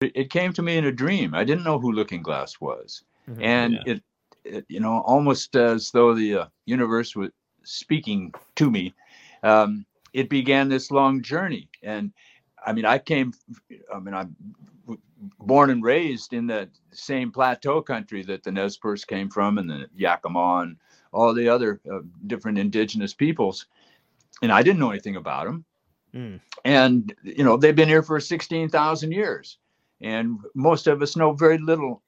it came to me in a dream. I didn't know who Looking Glass was, mm-hmm. and yeah. it, it, you know, almost as though the uh, universe was speaking to me. Um, it began this long journey, and I mean, I came. I mean, I'm born and raised in the same plateau country that the Nez Perce came from, and the Yakima and all the other uh, different indigenous peoples, and I didn't know anything about them. Mm. And you know, they've been here for sixteen thousand years and most of us know very little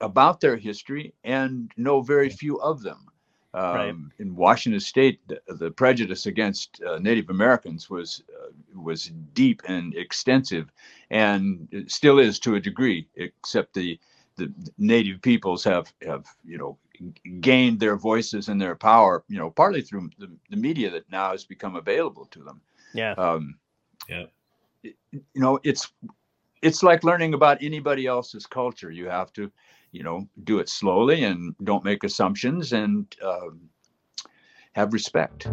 about their history and know very few of them. Um, right. In Washington State, the, the prejudice against uh, Native Americans was uh, was deep and extensive, and still is to a degree. Except the the Native peoples have have you know gained their voices and their power, you know, partly through the, the media that now has become available to them. Yeah. Um, yeah. you know, it's it's like learning about anybody else's culture. You have to, you know, do it slowly and don't make assumptions and um, have respect.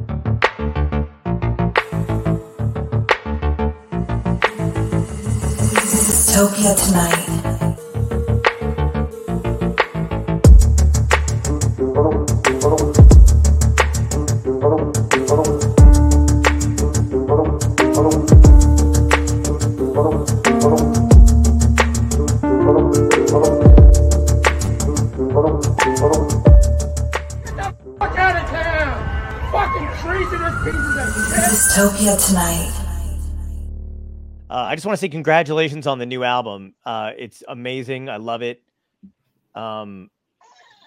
Topia tonight. Dystopia tonight. Uh, I just want to say congratulations on the new album. Uh, it's amazing. I love it. Um,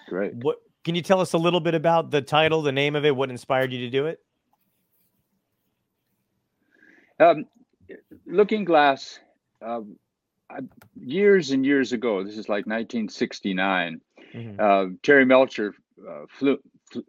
Great. What can you tell us a little bit about the title, the name of it, what inspired you to do it? Um, Looking Glass. Uh, years and years ago, this is like 1969. Mm-hmm. Uh, Terry Melcher uh, flew,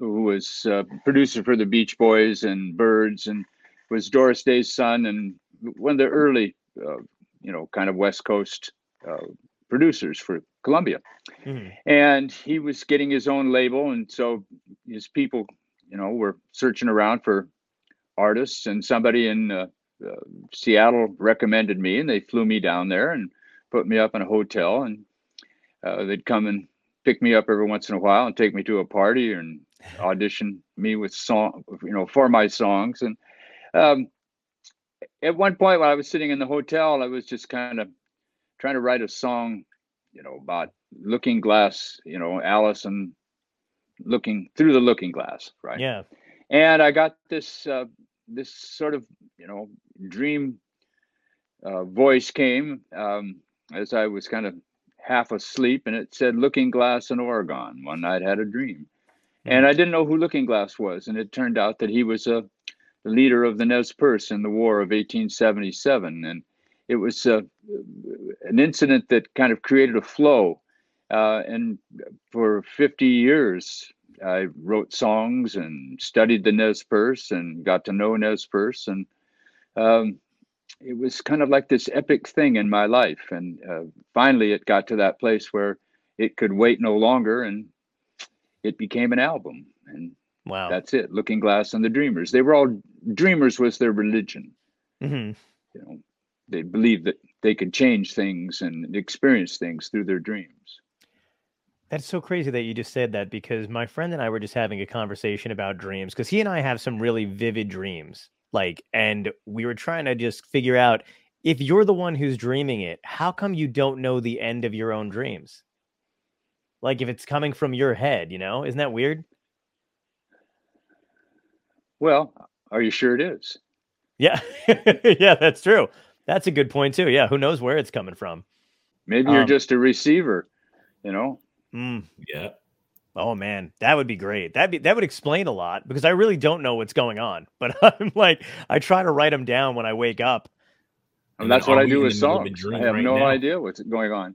who was uh, producer for the Beach Boys and Byrds and was Doris Day's son and one of the early, uh, you know, kind of West Coast uh, producers for Columbia. Mm-hmm. And he was getting his own label. And so his people, you know, were searching around for artists. And somebody in uh, uh Seattle recommended me, and they flew me down there and put me up in a hotel. And uh, they'd come and pick me up every once in a while and take me to a party and audition me with song, you know, for my songs. And um, at one point when I was sitting in the hotel, I was just kind of trying to write a song, you know, about looking glass, you know, Allison looking through the looking glass, right? Yeah. And I got this uh, this sort of you know dream uh, voice came um, as I was kind of half asleep, and it said "Looking Glass in Oregon." One night had a dream, and I didn't know who Looking Glass was, and it turned out that he was a the leader of the Nez Perce in the War of 1877. And it was uh, an incident that kind of created a flow. Uh, and for 50 years, I wrote songs and studied the Nez Perce and got to know Nez Perce. And um, it was kind of like this epic thing in my life. And uh, finally, it got to that place where it could wait no longer and it became an album. And Wow. That's it. Looking Glass and the Dreamers. They were all dreamers was their religion. Mm-hmm. You know, they believed that they could change things and experience things through their dreams. That's so crazy that you just said that because my friend and I were just having a conversation about dreams because he and I have some really vivid dreams. Like, and we were trying to just figure out if you're the one who's dreaming it, how come you don't know the end of your own dreams? Like, if it's coming from your head, you know, isn't that weird? Well, are you sure it is? Yeah. yeah, that's true. That's a good point too. Yeah, who knows where it's coming from? Maybe you're um, just a receiver, you know? Mm, yeah. Oh man, that would be great. That be that would explain a lot because I really don't know what's going on. But I'm like, I try to write them down when I wake up. And that's what I do with songs. I have right no now? idea what's going on.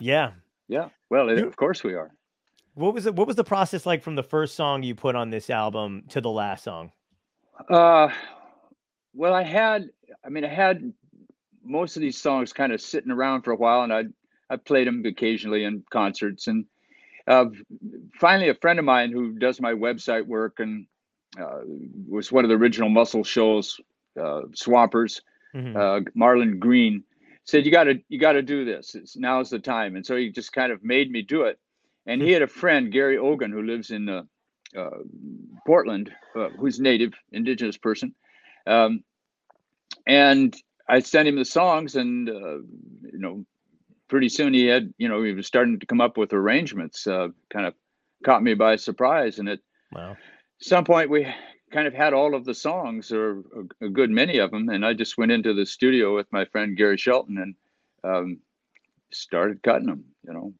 Yeah. Yeah. Well, it, of course we are. What was it? What was the process like from the first song you put on this album to the last song? Uh, well, I had, I mean, I had most of these songs kind of sitting around for a while, and I I played them occasionally in concerts, and uh, finally, a friend of mine who does my website work and uh, was one of the original Muscle Shoals uh, swampers, mm-hmm. uh, Marlin Greene, said, "You got to you got to do this. It's now's the time." And so he just kind of made me do it. And he hmm. had a friend, Gary Ogan, who lives in uh, uh, Portland, uh, who's native, indigenous person. Um, and I sent him the songs, and uh, you know, pretty soon he had, you know, he was starting to come up with arrangements. Uh, kind of caught me by surprise, and at wow. some point we kind of had all of the songs, or a, a, good many of them, and I just went into the studio with my friend Gary Shelton and um, started cutting them. You know,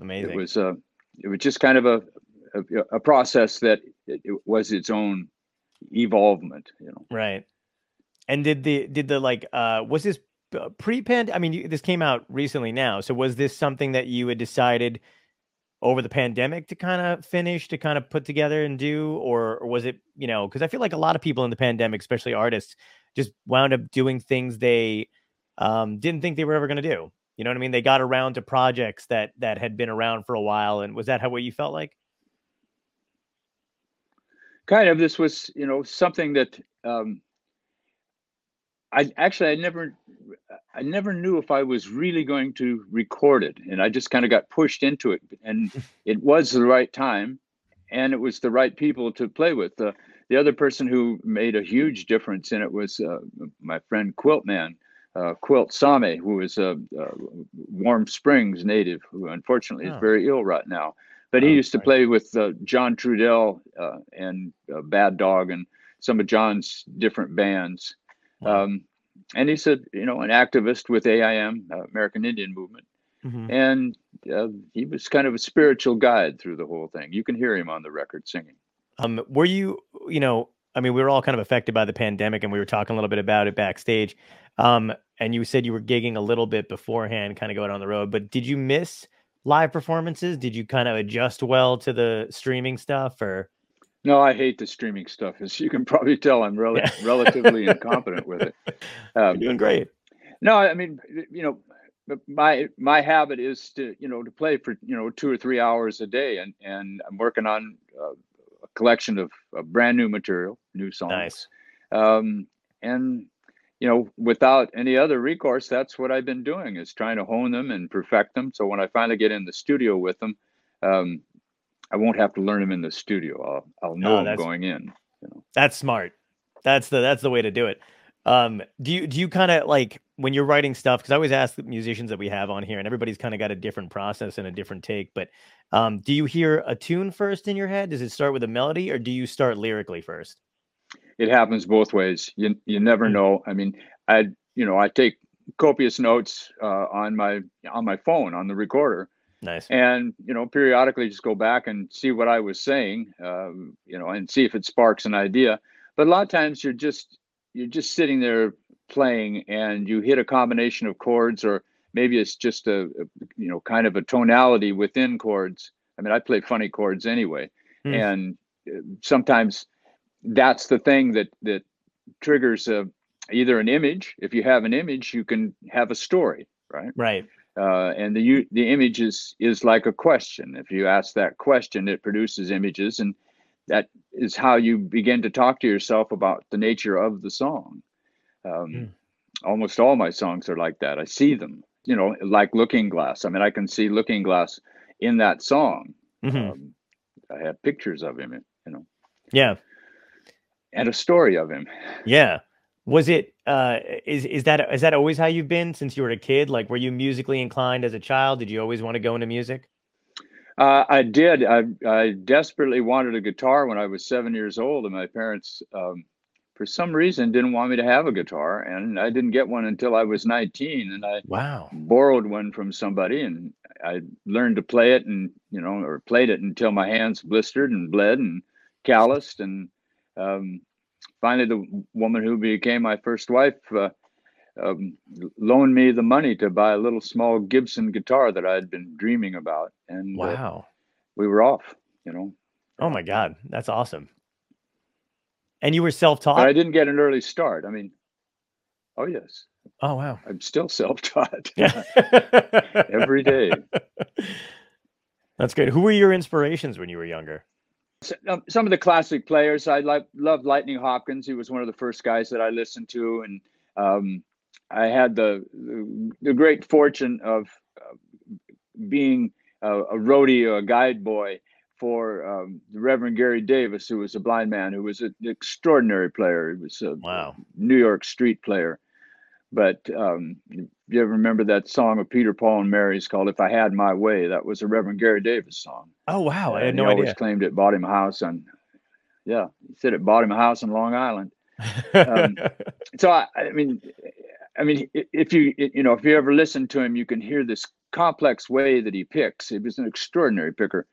amazing. It was uh, it was just kind of a a, process that it, it was its own evolvement. You know, right. And did the did the like uh was this pre-pand? I mean, this came out recently now. So was this something that you had decided? over the pandemic to kind of finish to kind of put together and do or, or was it you know because i feel like a lot of people in the pandemic especially artists just wound up doing things they um, didn't think they were ever going to do you know what i mean they got around to projects that that had been around for a while and was that how what you felt like kind of this was you know something that um, I actually I never I never knew if I was really going to record it, and I just kind of got pushed into it, and it was the right time, and it was the right people to play with. The the other person who made a huge difference in it was uh, my friend Quiltman. Uh, Quilt Same, who is a, a, Warm Springs native, who unfortunately oh. is very ill right now. But he oh, used to play with uh, John Trudell uh, and uh, Bad Dog and some of John's different bands um, and he's a you know an activist with AIM, uh, American Indian Movement, mm-hmm. and uh, he was kind of a spiritual guide through the whole thing. You can hear him on the record singing. Um, were you you know? I mean, we were all kind of affected by the pandemic, and we were talking a little bit about it backstage. Um, and you said you were gigging a little bit beforehand, kind of going on the road. But did you miss live performances? Did you kind of adjust well to the streaming stuff, or? No, I hate the streaming stuff. As you can probably tell, I'm rel- yeah. relatively incompetent with it. Um, You're doing great. No, I mean, you know, my my habit is to you know to play for you know two or three hours a day, and and I'm working on uh, a collection of, of, brand new material, new songs. Nice. Um, and you know, without any other recourse, that's what I've been doing is trying to hone them and perfect them. So when I finally get in the studio with them, um, I won't have to learn them in the studio. I'll I'll know oh, them going in. You know? That's smart. That's the that's the way to do it. Um, do you do you kind of like when you're writing stuff? Because I always ask the musicians that we have on here, and everybody's kind of got a different process and a different take. But um, do you hear a tune first in your head? Does it start with a melody, or do you start lyrically first? It happens both ways. You you never mm-hmm. know. I mean, I you know I take copious notes uh, on my on my phone on the recorder Nice. And you know, periodically just go back and see what I was saying, um, you know, and see if it sparks an idea. But a lot of times you're just you're just sitting there playing, and you hit a combination of chords, or maybe it's just a, a you know kind of a tonality within chords. I mean, I play funny chords anyway, mm. and uh, sometimes that's the thing that that triggers a, either an image. If you have an image, you can have a story, right? Right uh, and the the image is is like a question. If you ask that question, it produces images, and that is how you begin to talk to yourself about the nature of the song. Um, mm. Almost all my songs are like that. I see them, you know, like Looking Glass. I mean, I can see Looking Glass in that song. Mm-hmm. Um, I have pictures of him, you know. Yeah. And a story of him. Yeah. Was it uh is is that is that always how you've been since you were a kid? Like were you musically inclined as a child? Did you always want to go into music? Uh, I did. I, I desperately wanted a guitar when I was seven years old, and my parents, um, for some reason, didn't want me to have a guitar, and I didn't get one until I was 19. And I wow borrowed one from somebody, and I learned to play it, and you know, or played it until my hands blistered and bled and calloused, and um, finally the woman who became my first wife uh, um, loaned me the money to buy a little small Gibson guitar that I had been dreaming about, and uh, wow, uh, we were off. You know. Oh my God, that's awesome. And you were self-taught. But I didn't get an early start. I mean, oh yes. Oh wow. I'm still self-taught. Every day. That's good. Who were your inspirations when you were younger? Um, some of the classic players I like loved Lightning Hopkins. He was one of the first guys that I listened to, and um, I had the, the, the great fortune of uh, being a, a roadie or a guide boy for um, the Reverend Gary Davis, who was a blind man, who was an extraordinary player. He was a wow. New York street player. But um, you ever remember that song of Peter, Paul, and Mary's called "If I Had My Way"? That was a Reverend Gary Davis song. Oh wow, I had no he idea. Always claimed it bought him a house on. Yeah, he said it bought him a house in Long Island. um, so I, I mean, I mean, if you you know if you ever listen to him, you can hear this complex way that he picks. He was an extraordinary picker.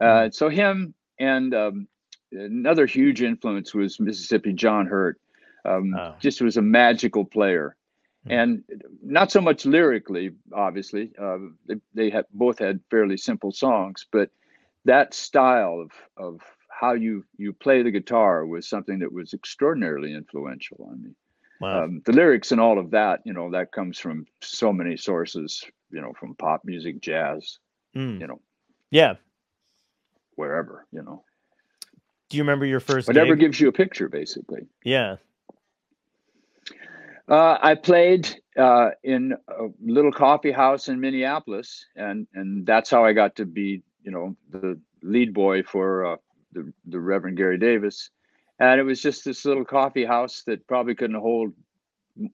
Uh, mm-hmm. so him and um, another huge influence was Mississippi John Hurt. Um, oh. Just was a magical player. And not so much lyrically. Obviously, uh, they, they had both had fairly simple songs, but that style of of how you you play the guitar was something that was extraordinarily influential on me. Wow. Um, the lyrics and all of that, you know, that comes from so many sources, you know, from pop music, jazz, mm. you know. Yeah. Wherever, you know. Do you remember your first Whatever gives you a picture, basically. Yeah. Uh, I played uh, in a little coffee house in Minneapolis, and and that's how I got to be, you know, the lead boy for uh, the the Reverend Gary Davis. And it was just this little coffee house that probably couldn't hold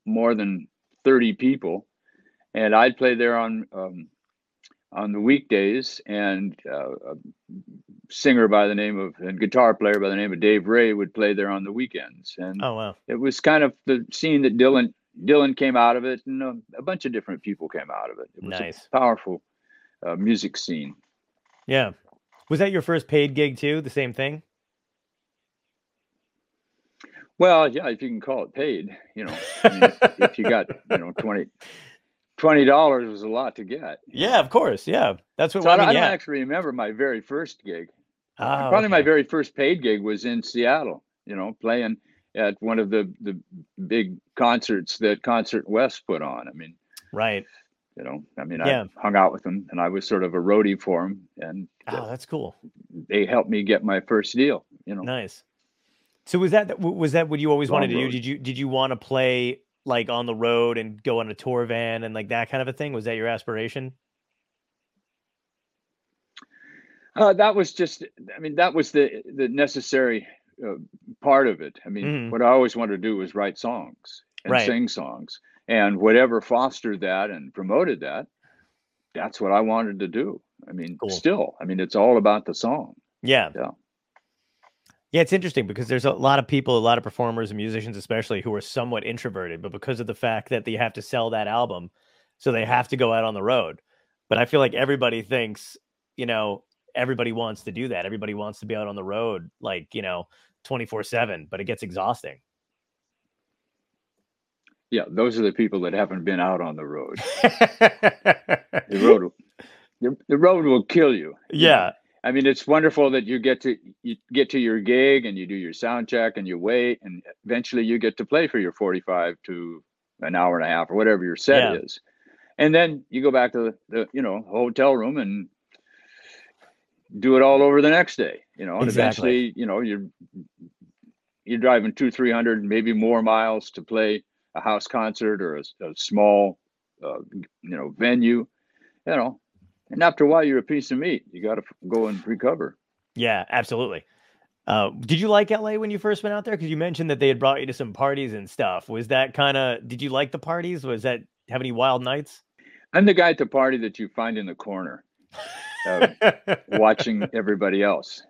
more than 30 people. And i'd play there on um, on the weekdays and uh, singer by the name of and guitar player by the name of dave ray would play there on the weekends and oh wow it was kind of the scene that dylan dylan came out of it and a, a bunch of different people came out of it it was nice. a powerful uh, music scene yeah was that your first paid gig too the same thing well, yeah, if you can call it paid, you know, I mean, if you got, you know, 20 twenty dollars was a lot to get. Yeah, of course. Yeah, that's what. So I, mean, I don't yeah. actually remember my very first gig. Oh, Probably okay. my very first paid gig was in Seattle. You know, playing at one of the the big concerts that Concert West put on. I mean, right. You know, I mean, yeah. I hung out with them, and I was sort of a roadie for them, and oh, that's cool. They helped me get my first deal. You know, nice. So was that was that what you always Long wanted to road. do? Did you did you want to play like on the road and go on a tour van and like that kind of a thing? Was that your aspiration? Uh, that was just, I mean, that was the the necessary uh, part of it. I mean, mm-hmm. what I always wanted to do was write songs and right. sing songs, and whatever fostered that and promoted that, that's what I wanted to do. I mean, cool. still, I mean, it's all about the song. Yeah, yeah. Yeah, it's interesting because there's a lot of people, a lot of performers and musicians, especially, who are somewhat introverted, but because of the fact that they have to sell that album, so they have to go out on the road. But I feel like everybody thinks, you know, everybody wants to do that. Everybody wants to be out on the road, like, you know, 24 7, but it gets exhausting. Yeah, those are the people that haven't been out on the road. the road, the, the road will kill you. Yeah. I mean, it's wonderful that you get to you get to your gig and you do your sound check and you wait, and eventually you get to play for your forty-five to an hour and a half or whatever your set yeah. is, and then you go back to the, the, you know hotel room and do it all over the next day. You know, and exactly. eventually, you know, you're you're driving two, three hundred, maybe more miles to play a house concert or a, a small, uh, you know, venue. You know, and after a while, you're a piece of meat. You got to go and recover. Yeah, absolutely. Uh, did you like LA when you first went out there? Because you mentioned that they had brought you to some parties and stuff. Was that kind of? Did you like the parties? Was that have any wild nights? I'm the guy at the party that you find in the corner, uh, watching everybody else.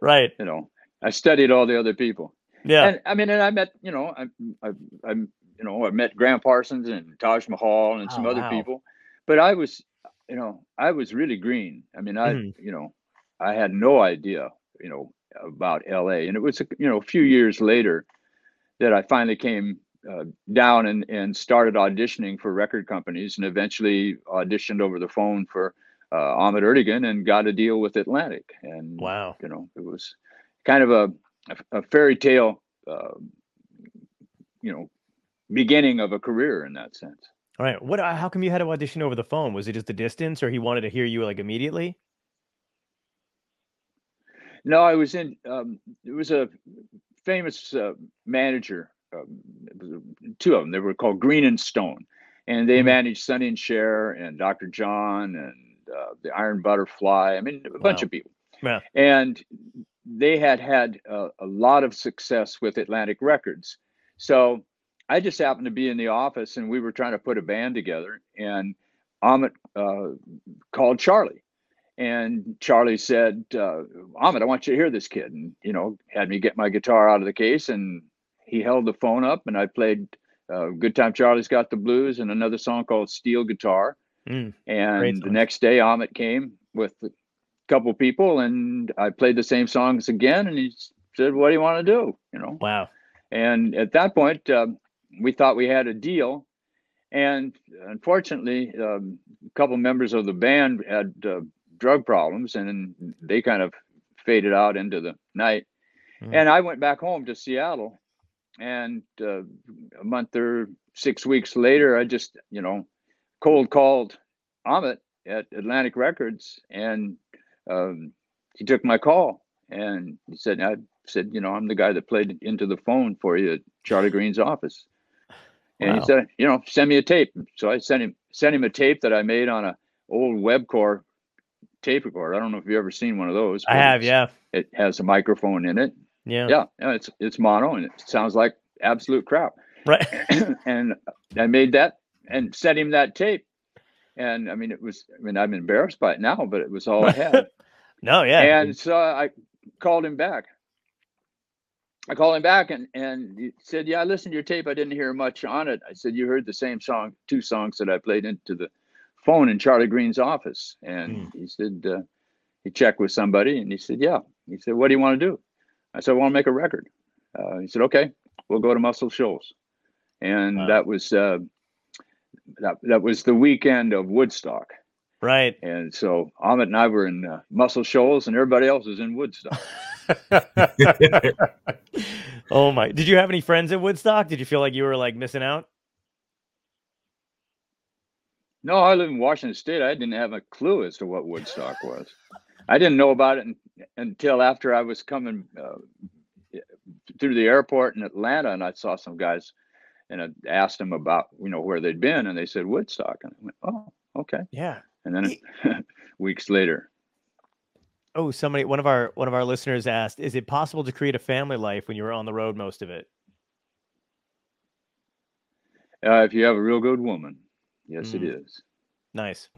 Right. You know, I studied all the other people. Yeah. And I mean, and I met, you know, I, I, I you know, I met Gram Parsons and Taj Mahal and some oh, other wow. people, but I was you know, I was really green. I mean, I, Mhm. you know, I had no idea, you know, about LA. And it was, you know, a few years later that I finally came uh, down and, and started auditioning for record companies and eventually auditioned over the phone for uh, Ahmet Ertegun and got a deal with Atlantic. And, Wow. you know, it was kind of a, a, fairy tale, uh, you know, beginning of a career in that sense. All right. What? How come you had to audition over the phone? Was it just the distance, or he wanted to hear you like immediately? No, I was in. Um, it was a famous uh, manager uh, two of them. They were called Greene and Stone, and they mm-hmm. managed Sonny and Cher and Dr. John and uh, the Iron Butterfly. I mean, a wow. bunch of people. Yeah. And they had had a, a, lot of success with Atlantic Records. So I just happened to be in the office and we were trying to put a band together. And Ahmet uh, called Charlie. And Charlie said, uh, Ahmet, I want you to hear this kid. And, you know, had me get my guitar out of the case. And he held the phone up and I played uh, Good Time Charlie's Got the Blues and another song called Steel Guitar. Mm, and the next day, Ahmet came with a couple people, and I played the same songs again. And he said, "What do you want to do?" You know. Wow. And at that point, uh, we thought we had a deal. And unfortunately, um, a couple members of the band had uh, drug problems, and they kind of faded out into the night. Mm. And I went back home to Seattle, and uh, a month or six weeks later, I just, you know, cold called Ahmet at Atlantic Records, and um, he took my call and he said, "I said, you know, I'm the guy that played into the phone for you at Charlie Greene's office." And wow. he said, "You know, send me a tape." So I sent him sent him a tape that I made on a old Webcor tape recorder. I don't know if you've ever seen one of those. I have, yeah. It has a microphone in it. Yeah. Yeah. It's it's mono and it sounds like absolute crap. Right. and I made that and sent him that tape. And I mean, it was, I mean, I'm embarrassed by it now, but it was all I had. no, yeah. And so I called him back. I called him back and, and he said, Yeah, I listened to your tape. I didn't hear much on it. I said, You heard the same song, two songs that I played into the phone in Charlie Greene's office. And mm. he said, uh, He checked with somebody and he said, Yeah. He said, What do you want to do? I said, I want to make a record. Uh, he said, Okay, we'll go to Muscle Shoals. And wow. that was uh, that that was the weekend of Woodstock. Right. And so Ahmet and I were in uh, Muscle Shoals, and everybody else was in Woodstock. oh my! Did you have any friends in Woodstock? Did you feel like you were like missing out? No, I live in Washington State. I didn't have a clue as to what Woodstock was. I didn't know about it in, until after I was coming uh, through the airport in Atlanta, and I saw some guys and I asked them about you know where they'd been, and they said Woodstock, and I went, oh, okay, yeah. And then weeks later, oh, somebody, one of our one of our listeners asked, is it possible to create a family life when you were on the road most of it? Uh, if you have a real good woman, yes, mm. it is. Nice.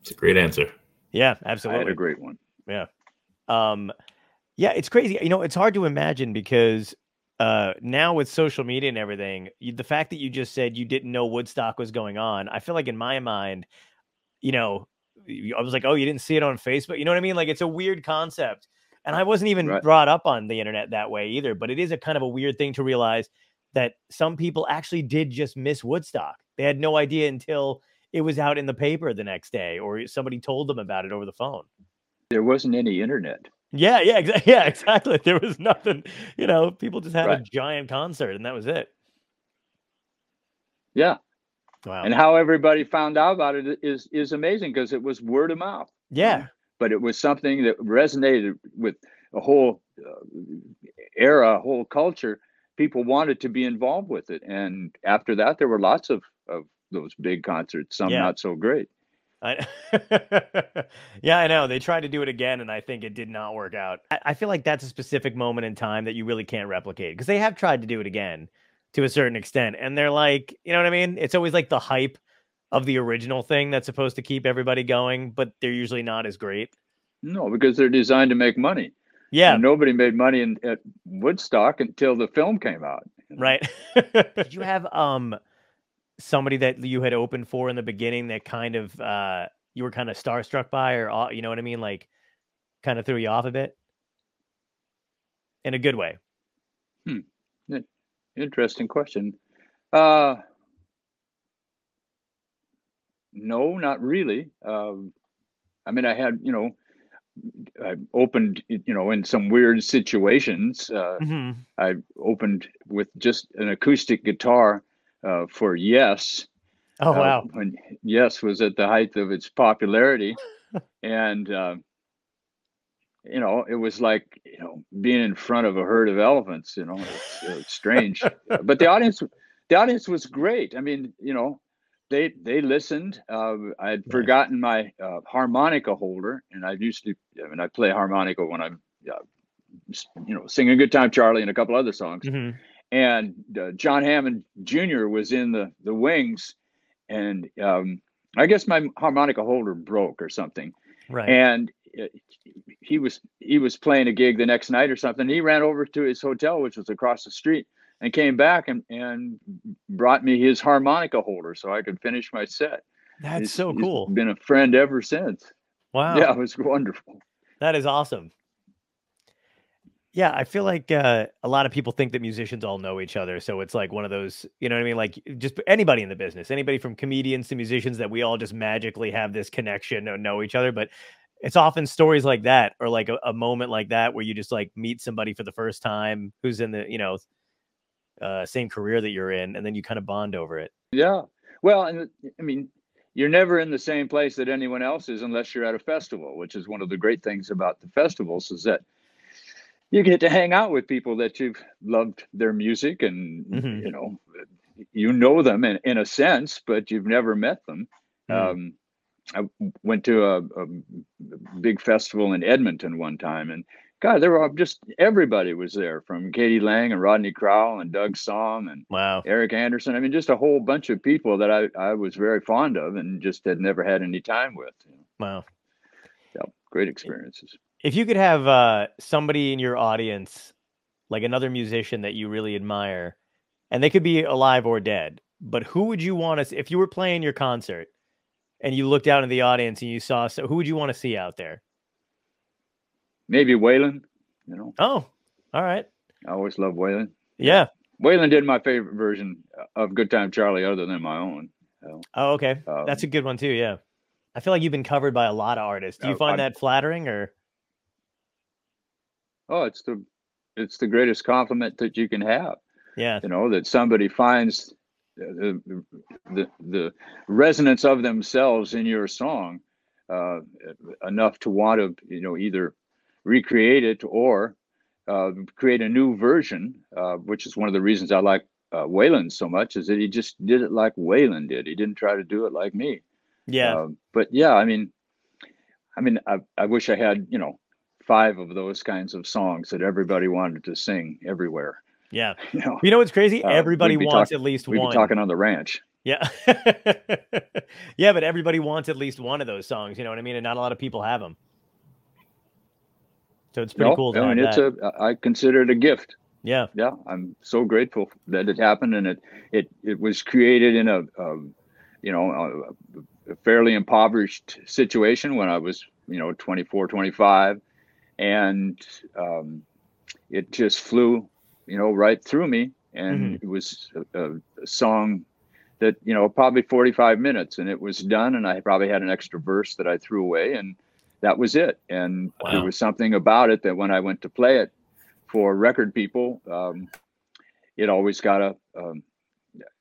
It's a great answer. Yeah, absolutely. I had a great one. Yeah. Um, yeah, it's crazy. You know, it's hard to imagine because uh now with social media and everything you, the fact that you just said you didn't know woodstock was going on i feel like in my mind you know i was like oh you didn't see it on facebook you know what i mean? Like it's a weird concept and i wasn't even right. brought up on the internet that way either but it is a kind of a weird thing to realize that some people actually did just miss woodstock. They had no idea until it was out in the paper the next day or somebody told them about it over the phone. There wasn't any internet yeah, yeah, exactly. Yeah, exactly. There was nothing, you know, people just had right. a giant concert and that was it. Yeah. Wow. And how everybody found out about it is is amazing because it was word of mouth. Yeah. But it was something that resonated with a whole uh, era, a whole culture. People wanted to be involved with it, and after that, there were lots of of those big concerts. Some yeah. not so great. I, yeah, I know. They tried to do it again, and I think it did not work out. I, I feel like that's a specific moment in time that you really can't replicate because they have tried to do it again to a certain extent, and they're like, you know what I mean? It's always like the hype of the original thing that's supposed to keep everybody going, but they're usually not as great. No, because they're designed to make money. Yeah, and nobody made money in, at Woodstock until the film came out. Right? Did you have um? Somebody that you had opened for in the beginning that kind of uh you were kind of starstruck by or you know what I mean like kind of threw you off a bit in a good way hmm. interesting question uh no not really um I mean I had you know I opened, you know, in some weird situations. Uh, mm-hmm. I opened with just an acoustic guitar uh, for Yes. Oh uh, wow! when Yes was at the height of its popularity, and uh, you know, it was like you know being in front of a herd of elephants. You know, it's, it's strange, but the audience, the audience was great. I mean, you know, they they listened. Uh, I'd forgotten my uh, harmonica holder, and I used to. I mean, I play harmonica when I'm, uh, you know, singing "Good Time Charlie" and a couple other songs. Mm-hmm. And uh, John Hammond Jr. was in the the wings, and um, I guess my harmonica holder broke or something. Right. And he was he was playing a gig the next night or something. He ran over to his hotel, which was across the street, and came back and, and brought me his harmonica holder so I could finish my set. That's he's, so cool. been a friend ever since. Wow. Yeah, it was wonderful. That is awesome. Yeah, I feel like uh, a lot of people think that musicians all know each other. So it's like one of those, you know what I mean? Like just anybody in the business, anybody from comedians to musicians that we all just magically have this connection and know each other. But it's often stories like that or like a, a moment like that where you just like meet somebody for the first time who's in the, you know, uh, same career that you're in, and then you kind of bond over it. Yeah. Well, and I mean, you're never in the same place that anyone else is unless you're at a festival, which is one of the great things about the festivals is that you get to hang out with people that you've loved their music and mm-hmm. you know you know them in, in a sense but you've never met them mm. um, i went to a, a, big festival in edmonton one time and God, there were just everybody was there from k.d. lang and Rodney Crowell and Doug Sahm and wow. Eric Andersen. I mean, just a whole bunch of people that I, I was very fond of and just had never had any time with. Wow. Yeah, great experiences. If you could have uh, somebody in your audience, like another musician that you really admire, and they could be alive or dead, but who would you want to, if you were playing your concert and you looked out in the audience and you saw, so who would you want to see out there? maybe Waylon. You know. Oh, all right. I always love Waylon. Yeah. Waylon did my favorite version of Good Time Charlie, other than my own. So, oh, okay. Um, That's a good one too. Yeah. I feel like you've been covered by a lot of artists. Do you uh, find I, that flattering, or? Oh, it's the it's the greatest compliment that you can have. Yeah. You know that somebody finds the the, the resonance of themselves in your song uh, enough to want to you know either recreate it or uh, create a new version, uh, which is one of the reasons I like uh, Waylon so much, is that he just did it like Waylon did. He didn't try to do it like me. Yeah. Uh, but yeah, I mean, I mean, I, I wish I had, you know, five of those kinds of songs that everybody wanted to sing everywhere. Yeah. You know, you know what's crazy? Uh, everybody wants talk, at least we'd one. Be talking on the ranch. Yeah. yeah, but everybody wants at least one of those songs. You know what I mean? And not a lot of people have them. So it's pretty no, cool. To I mean, it's that. a I consider it a gift. Yeah, yeah. I'm so grateful that it happened, and it it it was created in a, a you know a, a fairly impoverished situation when I was you know 24, 25, and um, it just flew you know right through me, and mm-hmm. it was a, a song that you know probably 45 minutes and it was done and i probably had an extra verse that i threw away and that was it. And wow. there was something about it that when I went to play it for record people, um, it always got a. Um,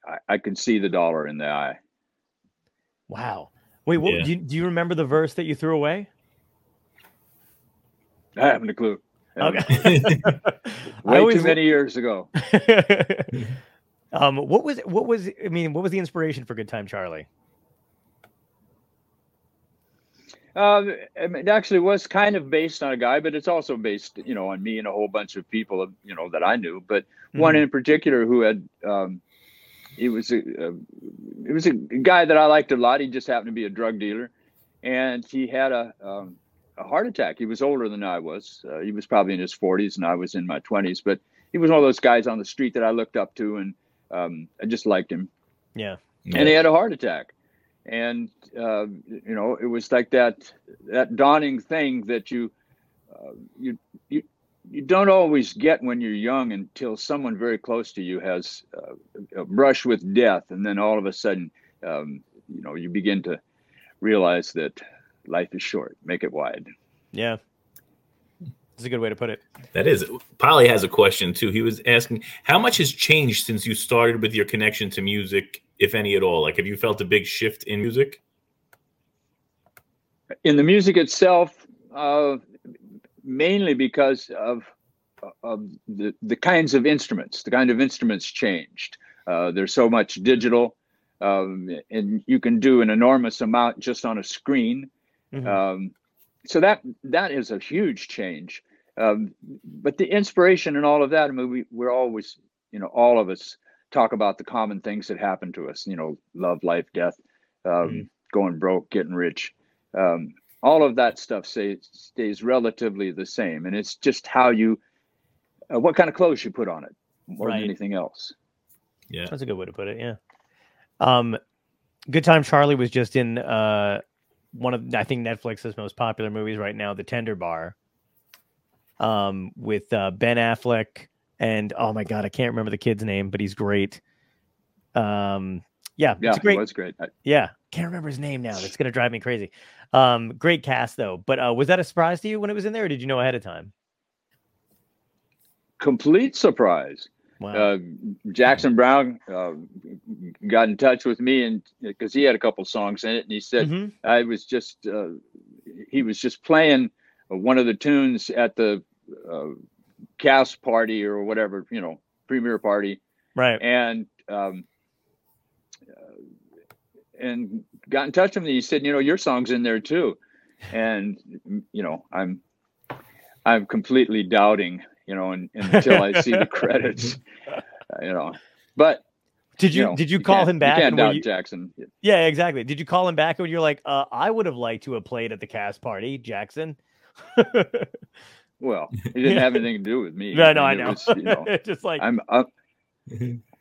I, I could see the dollar in the eye. Wow. Wait, what, yeah. do, you, do you remember the verse that you threw away? I haven't a clue. Okay. Way always, too many years ago. um, what was what was I mean? What was the inspiration for Good Time Charlie? Uh, it actually was kind of based on a guy, but it's also based, you know, on me and a whole bunch of people, you know, that I knew. But mm-hmm. one in particular who had, um, he was a, a, it was a guy that I liked a lot. He just happened to be a drug dealer, and he had a um, a heart attack. He was older than I was. Uh, he was probably in his 40s, and I was in my 20s. But he was one of those guys on the street that I looked up to, and um, I just liked him. Yeah. And he had a heart attack and uh, you know it was like that that dawning thing that you uh, you you you don't always get when you're young until someone very close to you has uh, a brush with death and then all of a sudden um, you know you begin to realize that life is short make it wide yeah that's a good way to put it. That is. Polly has a question too. He was asking, how much has changed since you started with your connection to music if any at all? Like, have you felt a big shift in music? In the music itself, uh, mainly because of of the, the kinds of instruments. The kind of instruments changed. Uh, there's so much digital, um, and you can do an enormous amount just on a screen. Mm-hmm. Um, so that that is a huge change. Um, but the inspiration and all of that, I mean, we, we're always, you know, all of us talk about the common things that happen to us, you know, love, life, death, um, mm-hmm. going broke, getting rich. Um, all of that stuff say, stays relatively the same. And it's just how you, uh, what kind of clothes you put on it more right. than anything else. Yeah. That's a good way to put it. Yeah. Um, Good Time Charlie was just in uh, one of, I think, Netflix's most popular movies right now, The Tender Bar um, with uh, Ben Affleck and oh my god, I can't remember the kid's name, but he's great. Um, yeah, yeah, it's great. was great. I... Yeah, can't remember his name now. That's gonna drive me crazy. Um, great cast though. But uh, was that a surprise to you when it was in there, or did you know ahead of time? Complete surprise. Wow. Uh, Jackson Browne uh, got in touch with me and because he had a couple songs in it, and he said mm-hmm. I was just uh, he was just playing one of the tunes at the uh, cast party or whatever, you know, premiere party. Right. And, um, uh, and got in touch with me. He said, you know, your song's in there too. And, you know, I'm, I'm completely doubting, you know, and, and until I see the credits, you know, but did you, you know, did you call you him back? You can't doubt you, Jackson. Yeah, exactly. Did you call him back when you're like, uh, I would have liked to have played at the cast party, Jackson? well, it didn't have anything to do with me. No, no, I, know. Was, you know just like I'm up.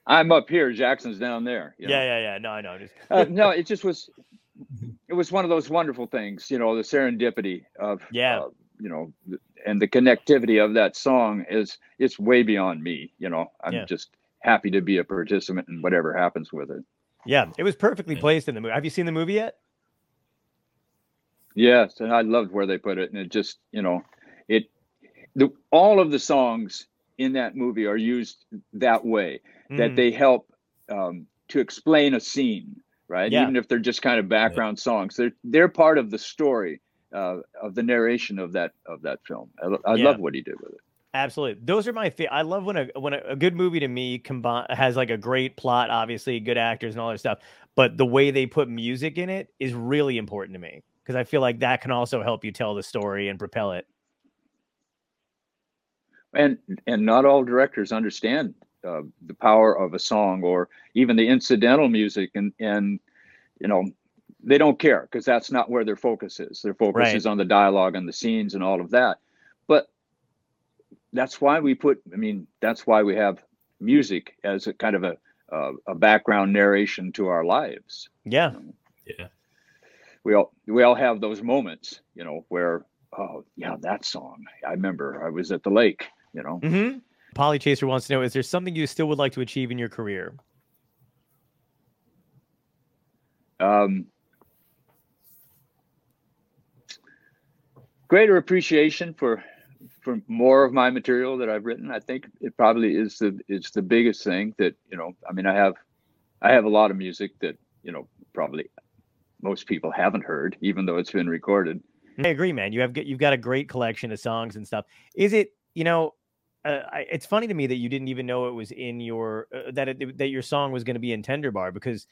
I'm up here. Jackson's down there. Yeah, know? yeah, yeah. No, I know. Just uh, no. It just was. It was one of those wonderful things, you know, the serendipity of yeah, uh, you know, and the connectivity of that song is it's way beyond me. You know, I'm yeah. just happy to be a participant in whatever happens with it. Yeah, it was perfectly placed in the movie. Have you seen the movie yet? Yes, and I loved where they put it, and it just you know, it the all of the songs in that movie are used that way mm. that they help um, to explain a scene, right? Yeah. Even if they're just kind of background yeah. songs, they're they're part of the story uh, of the narration of that of that film. I, I yeah. love what he did with it. Absolutely, those are my favorite. I love when a when a, a, good movie to me combine has like a great plot, obviously good actors and all that stuff, but the way they put music in it is really important to me because I feel like that can also help you tell the story and propel it. And and not all directors understand uh, the power of a song or even the incidental music, and and you know they don't care because that's not where their focus is. Their focus right. is on the dialogue and the scenes and all of that. But that's why we put. I mean, that's why we have music as a kind of a uh, a background narration to our lives. Yeah. Yeah we all we all have those moments, you know, where oh yeah, that song. I remember I was at the lake, you know. Mm-hmm. Polly Chaser wants to know: Is there something you still would like to achieve in your career? Um, greater appreciation for for more of my material that I've written. I think it probably is the it's the biggest thing that you know. I mean, I have I have a lot of music that you know probably most people haven't heard, even though it's been recorded. I agree, man. You have you've got a great collection of songs and stuff. Is it you know? Uh, I, it's funny to me that you didn't even know it was in your uh, that it, that your song was going to be in Tender Bar because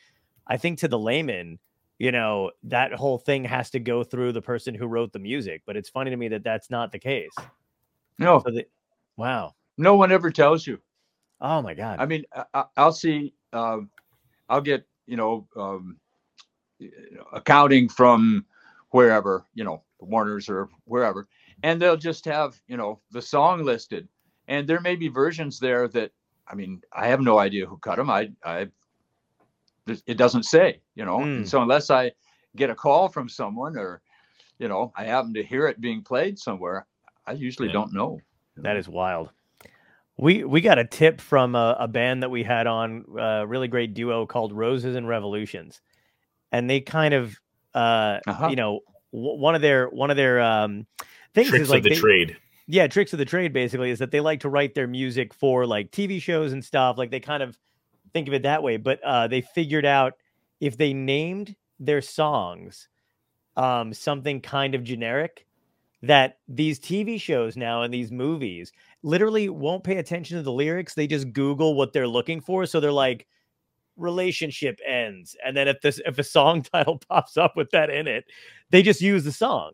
I think to the layman, you know, that whole thing has to go through the person who wrote the music. But it's funny to me that that's not the case. No. So that, wow. No one ever tells you. Oh my god. I mean, I, will see. Uh, I'll get you know um, accounting from wherever, you know, the Warners or wherever, and they'll just have, you know, the song listed. And there may be versions there that, I mean, I have no idea who cut them. I, I, it doesn't say, you know. Mm. So unless I get a call from someone or, you know, I happen to hear it being played somewhere, I usually yeah. don't know. That is wild. We we got a tip from a, a band that we had on a really great duo called Roses and Revolutions and they kind of uh uh-huh. you know w- one of their one of their um things tricks is like of the they, trade yeah tricks of the trade basically is that they like to write their music for like tv shows and stuff like they kind of think of it that way but uh they figured out if they named their songs um something kind of generic that these TV shows now and these movies literally won't pay attention to the lyrics. They just Google what they're looking for. So they're like, relationship ends. And then if this if a song title pops up with that in it, they just use the song.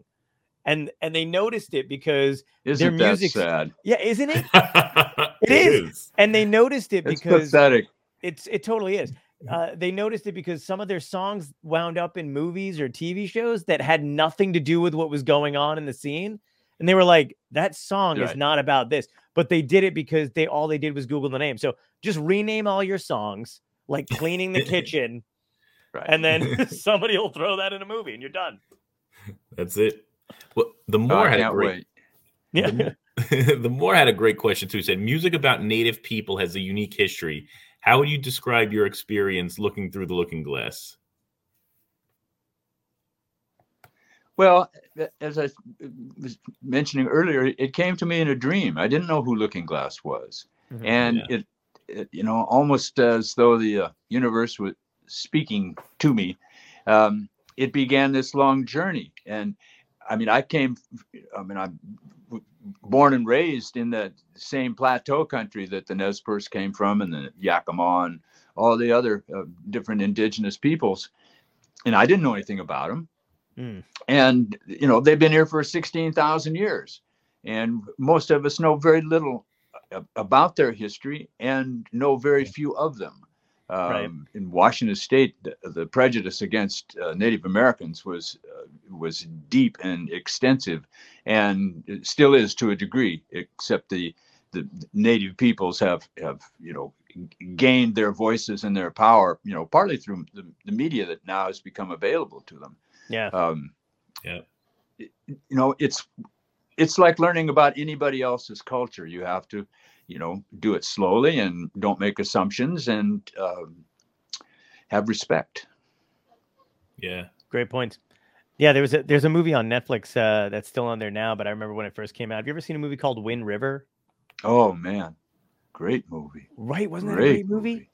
And and they noticed it because isn't their music sad? Yeah, isn't it? it, it is. is. And they noticed it it's because pathetic. It's it totally is. Uh, they noticed it because some of their songs wound up in movies or TV shows that had nothing to do with what was going on in the scene. And they were like, that song right. is not about this. But they did it because they all they did was Google the name. So just rename all your songs, like cleaning the kitchen. Right. And then somebody will throw that in a movie and you're done. That's it. Well, the more oh, had a great, wait. yeah. The, the more had a great question too. He said music about native people has a unique history how would you describe your experience looking through the looking glass? Well, as I was mentioning earlier, it came to me in a dream. I didn't know who Looking Glass was, mm-hmm, and yeah. it, it, you know, almost as though the uh, universe was speaking to me. Um, it began this long journey, and I mean, I came. I mean, I'm born and raised in the same plateau country that the Nez Perce came from, and the Yakima and all the other uh, different indigenous peoples. And I didn't know anything about them. Mm. And you know, they've been here for sixteen thousand years, and most of us know very little about their history and know very few of them. Um, right. In Washington State, the, the prejudice against uh, Native Americans was uh, was deep and extensive, and it still is to a degree. Except the the Native peoples have have you know gained their voices and their power, you know, partly through the, the media that now has become available to them. Yeah. Um, yeah. you know, it's it's like learning about anybody else's culture. You have to you know do it slowly and don't make assumptions and um, have respect. Yeah. Great point yeah there was a there's a movie on netflix uh, that's still on there now but i remember when it first came out. Have you ever seen a movie called wind river? Oh man. Great movie. Right wasn't great that a great movie? movie?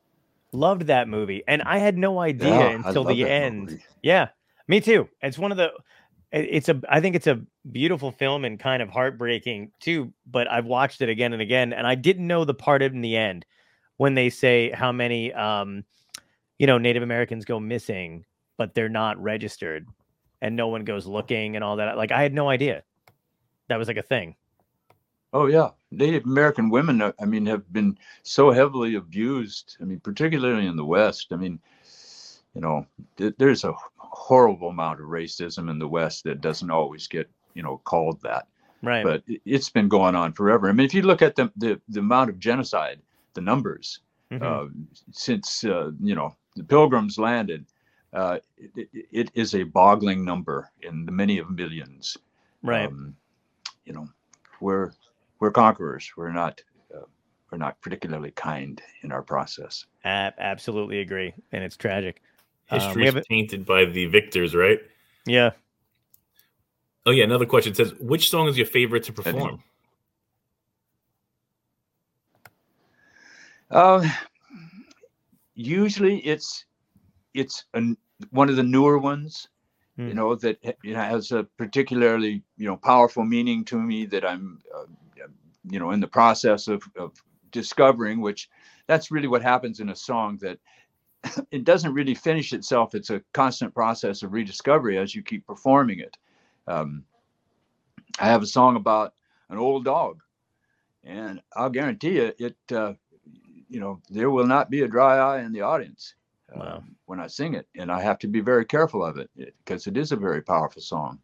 loved that movie and i had no idea yeah, until the end. movie. yeah me too. It's one of the it's a i think it's a beautiful film and kind of heartbreaking too but i've watched it again and again and i didn't know the part in the end when they say how many um you know native americans go missing but they're not registered and no one goes looking and all that like i had no idea that was like a thing. Oh yeah. Native american women uh, i mean have been so heavily abused i mean particularly in the west i mean you know there's a horrible amount of racism in the West that doesn't always get you know called that. Right. But it's been going on forever. I mean, if you look at the the, the amount of genocide, the numbers mm-hmm. uh, since uh, you know the Pilgrims landed, uh, it, it is a boggling number in the many of millions. Right. Um, you know, we're we're conquerors. We're not uh, we're not particularly kind in our process. absolutely agree, and it's tragic. History um, is tainted by the victors, right? Yeah. Oh yeah, another question says, which song is your favorite to perform? Uh, usually it's it's an, one of the newer ones, hmm. you know, that you know, has a particularly you know powerful meaning to me that I'm, uh, you know, in the process of, of discovering. Which that's really what happens in a song that it doesn't really finish itself. It's a constant process of rediscovery as you keep performing it. Um, I have a song about an old dog, and I'll guarantee you, it, uh, you know, there will not be a dry eye in the audience uh, wow. when I sing it, and I have to be very careful of it because it is a very powerful song.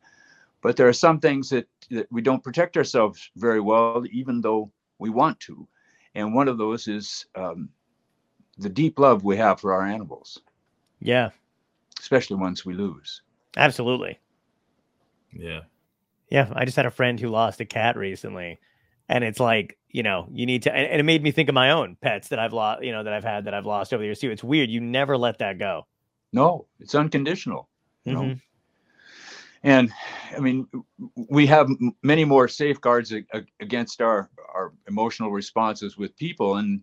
But there are some things that, that we don't protect ourselves very well, even though we want to. And one of those is um, the deep love we have for our animals. Yeah. Especially once we lose. Absolutely. Yeah. Yeah. I just had a friend who lost a cat recently. And it's like, you know, you need to, and, and it made me think of my own pets that I've lost, you know, that I've had that I've lost over the years too. It's weird. You never let that go. No, it's unconditional. You mm-hmm. know? And I mean, we have many more safeguards against our, our emotional responses with people. And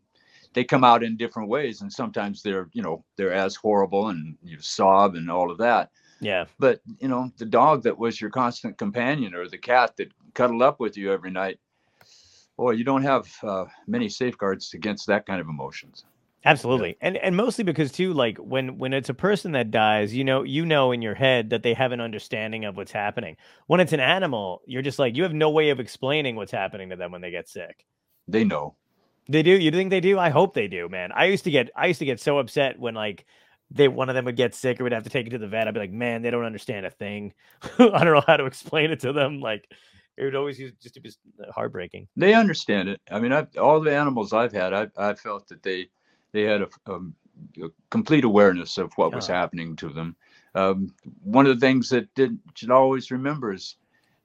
they come out in different ways and sometimes they're you know they're as horrible and you sob and all of that Yeah. But you know, the dog that was your constant companion, or the cat that cuddled up with you every night, boy, you don't have uh, many safeguards against that kind of emotions. Absolutely. Yeah. And and mostly because too like when when it's a person that dies, you know, you know in your head that they have an understanding of what's happening. When it's an animal, you're just like you have no way of explaining what's happening to them when they get sick. They know. They do. You think they do? I hope they do, man. I used to get I used to get so upset when like they one of them would get sick or would have to take it to the vet. I'd be like, man, they don't understand a thing. I don't know how to explain it to them. Like it would always just be heartbreaking. They understand it. I mean, I've, all the animals I've had, I I felt that they they had a, a, a complete awareness of what was happening to them. Um, one of the things that did, should always remember is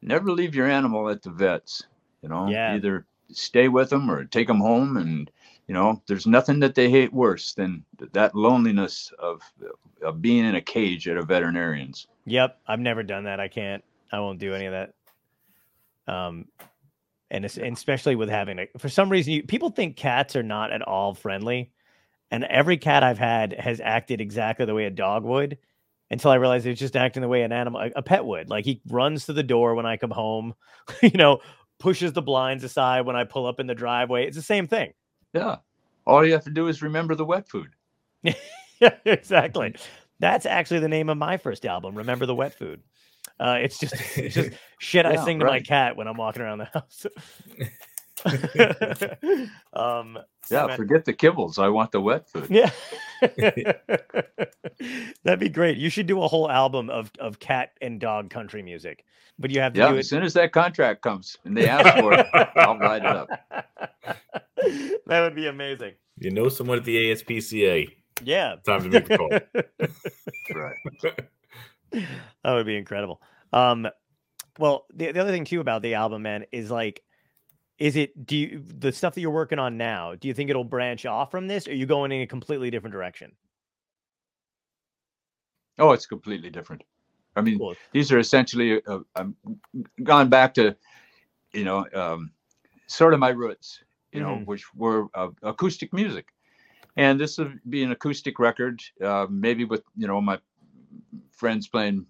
never leave your animal at the vets. You know, yeah. either stay with them or take them home and you know there's nothing that they hate worse than that loneliness of of being in a cage at a veterinarian's. Yep i've never done that. I can't i won't do any of that. Um and, and especially with having a, for some reason you, people think cats are not at all friendly. And every cat i've had has acted exactly the way a dog would until I realized it's just acting the way an animal, a pet would. Like he runs to the door when I come home, you know, pushes the blinds aside when I pull up in the driveway. It's the same thing. Yeah. All you have to do is remember the wet food. yeah, exactly. That's actually the name of my first album, Remember the Wet Food. Uh, it's just it's just shit I sing to right. my cat when I'm walking around the house. um, yeah, forget the kibbles. I want the wet food. Yeah, that'd be great. You should do a whole album of of cat and dog country music, but you have to yeah, do it as soon as that contract comes and they ask for it, I'll write it up. That would be amazing. You know someone at the ASPCA. Yeah, time to make the call. right. That would be incredible. Um, well, the, the other thing too about the album, man, is like is it do you the stuff that you're working on now do you think it'll branch off from this or are you going in a completely different direction oh it's completely different i mean cool. these are essentially uh, i'm gone back to you know um, sort of my roots you know mm-hmm. which were uh, acoustic music and this would be an acoustic record uh, maybe with you know my friends playing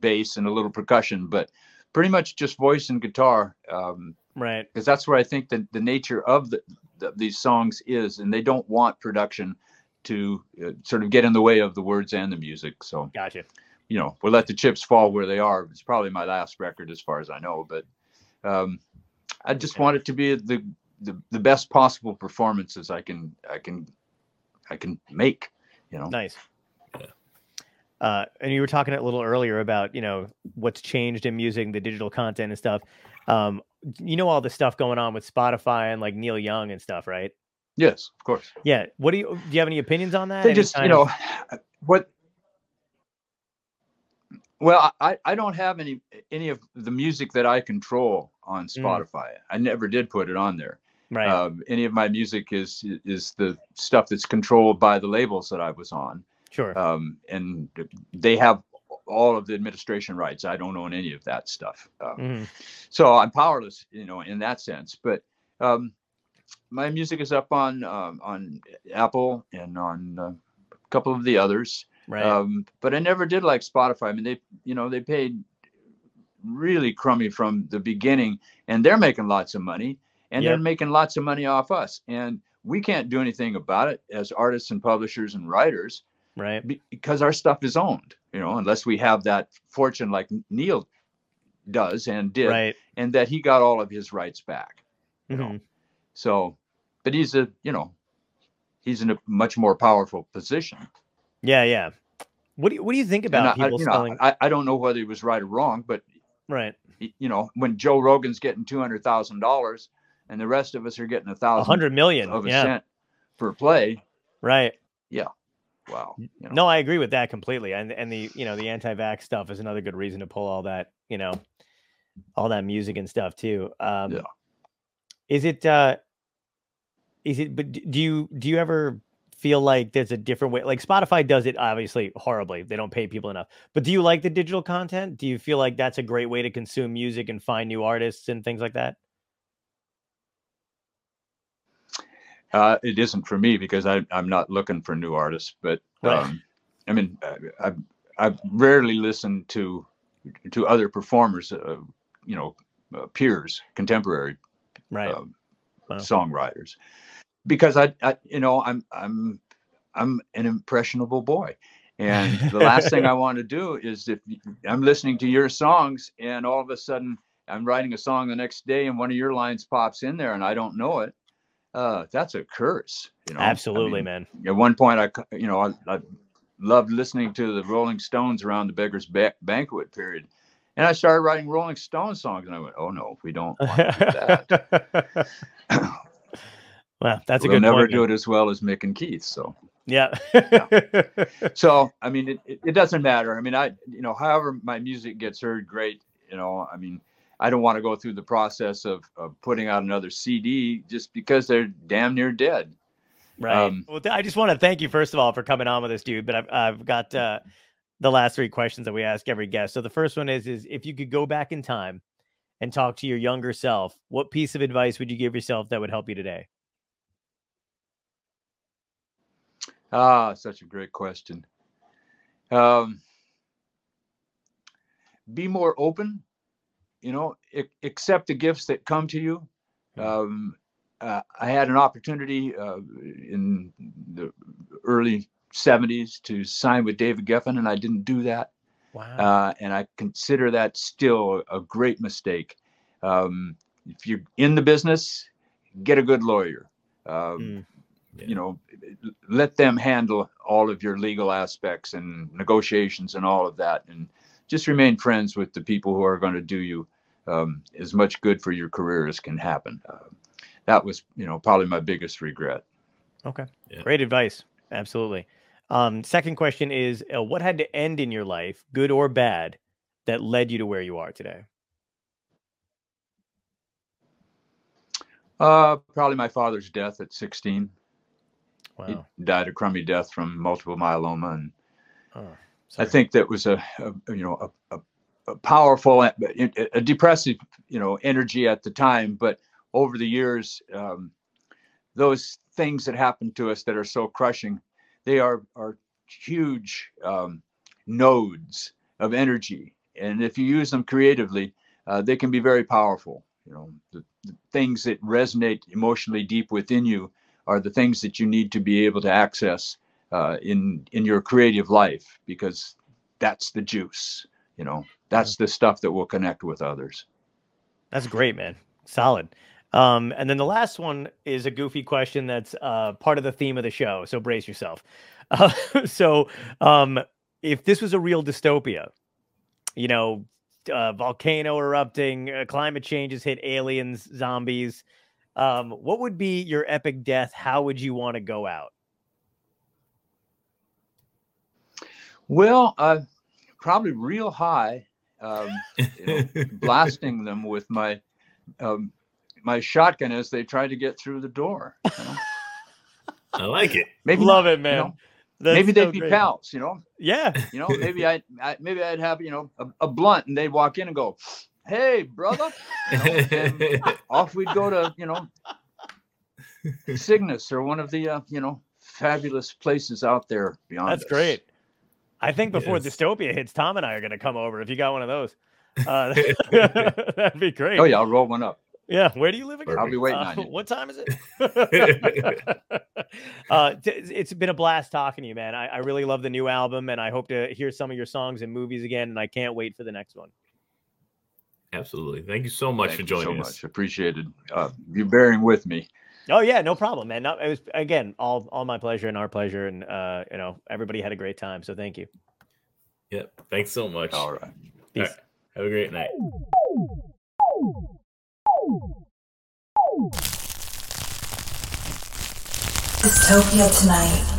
bass and a little percussion but pretty much just voice and guitar um, right. because that's where i think that the nature of the, the, these songs is and they don't want production to uh, sort of get in the way of the words and the music so gotcha. you know we'll let the chips fall where they are. It's probably my last record as far as i know but um, i just okay. want it to be the, the the best possible performances i can i can i can make you know? Nice uh, and you were talking a little earlier about you know what's changed in music, the digital content and stuff. Um, you know all the stuff going on with Spotify and like Neil Young and stuff, right? Yes, of course. Yeah. What do you do? You have any opinions on that? They just you know what. Well, I, I don't have any any of the music that I control on mm. Spotify. Mm. I never did put it on there. Right. Um, any of my music is is the stuff that's controlled by the labels that I was on. Sure. Um, and they have all of the administration rights. I don't own any of that stuff. Um, mm-hmm. So I'm powerless, you know, in that sense. But um, my music is up on um, on Apple and on uh, a couple of the others. Right. Um, but I never did like Spotify. I mean, they, you know, they paid really crummy from the beginning, and they're making lots of money, and yep. they're making lots of money off us, and we can't do anything about it as artists and publishers and writers right? Because our stuff is owned, you know, unless we have that fortune like Neil does and did, right. and that he got all of his rights back. You mm-hmm. know, so, but he's a, you know, he's in a much more powerful position. Yeah, yeah. What do you, what do you think about I, people you selling? Know, I, I don't know whether he was right or wrong, but right, you know, when Joe Rogan's getting two hundred thousand dollars and the rest of us are getting a thousand, a hundred million of a yeah. cent per play, right? Yeah, wow. You know. No, I agree with that completely. And and the you know the anti-vax stuff is another good reason to pull all that you know all that music and stuff too. Um, yeah. Is it? uh Is it? But do you do you ever feel like there's a different way? Like Spotify does it obviously horribly. They don't pay people enough. But do you like the digital content? Do you feel like that's a great way to consume music and find new artists and things like that? Uh, it isn't for me because I, I'm not looking for new artists. But right. um, I mean, I, I rarely listened to to other performers, uh, you know, uh, peers, contemporary right. Uh, wow. songwriters, because I, I, you know, I'm I'm I'm an impressionable boy. And the last thing I want to do is if I'm listening to your songs and all of a sudden I'm writing a song the next day and one of your lines pops in there and I don't know it, uh, that's a curse. You know, absolutely, I mean, man. At one point, I, you know, I, I loved listening to the Rolling Stones around the Beggars ba- Banquet period. And I started writing Rolling Stone songs, and I went, "Oh no, we don't want to do that." well, that's a we'll good. Never point, do man. it as well as Mick and Keith. So yeah. yeah. So I mean, it, it, it doesn't matter. I mean, I you know, however my music gets heard, great. You know, I mean, I don't want to go through the process of, of putting out another CD just because they're damn near dead. Right. Um, well, I just want to thank you first of all for coming on with us, dude. But I've I've got uh, the last three questions that we ask every guest. So the first one is is if you could go back in time and talk to your younger self, what piece of advice would you give yourself that would help you today? Ah, such a great question. Um, be more open, you know, accept the gifts that come to you. Hmm. Um, uh, I had an opportunity uh, in the early 70s to sign with David Geffen, and I didn't do that. Wow. Uh, and I consider that still a great mistake. Um, if you're in the business, get a good lawyer. Um, mm yeah. you know let them handle all of your legal aspects and negotiations and all of that and just remain friends with the people who are going to do you um, as much good for your career as can happen. Uh, that was you know probably my biggest regret. Okay. Yeah. great advice. Absolutely. Um, second question is uh, what had to end in your life good or bad that led you to where you are today? Uh, probably my father's death at 16 Wow. He died a crummy death from multiple myeloma, and oh, I think that was a, a you know a, a, a, powerful, a depressive you know energy at the time. But over the years, um, those things that happen to us that are so crushing, they are are huge um, nodes of energy, and if you use them creatively, uh, they can be very powerful. You know, the, the things that resonate emotionally deep within you are the things that you need to be able to access uh, in in your creative life because that's the juice you know that's the stuff that will connect with others. That's great man. Solid. Um, and then the last one is a goofy question that's uh, part of the theme of the show so brace yourself. Uh, so um, if this was a real dystopia you know uh, volcano erupting uh, climate change has hit aliens zombies um, what would be your epic death? How would you want to go out? Well, uh, probably real high, um, you know, blasting them with my um, my shotgun as they try to get through the door. You know? I like it. Maybe love it, man. You know, maybe they'd be great. pals. You know. Yeah. You know, maybe I, I maybe I'd have you know a, a blunt, and they'd walk in and go, "Hey, brother," you know, off we'd go to you know Cygnus or one of the uh, you know fabulous places out there beyond. That's us. great. I think before yes. dystopia hits, Tom and I are going to come over if you got one of those. Uh, that'd be great. Oh yeah, I'll roll one up. Yeah, where do you live again? I'll be waiting uh, on you. What time is it? uh, it's been a blast talking to you, man. I, I, really love the new album, and I hope to hear some of your songs and movies again. And I can't wait for the next one. Absolutely. Thank you so much Thank for joining so us. Much appreciated. Uh, you bearing with me. Oh yeah, no problem, man. it was again all all my pleasure and our pleasure, and uh, you know everybody had a great time. So thank you. Yep. Thanks so much. All right. Peace. All right. Have a great night. Dystopia tonight.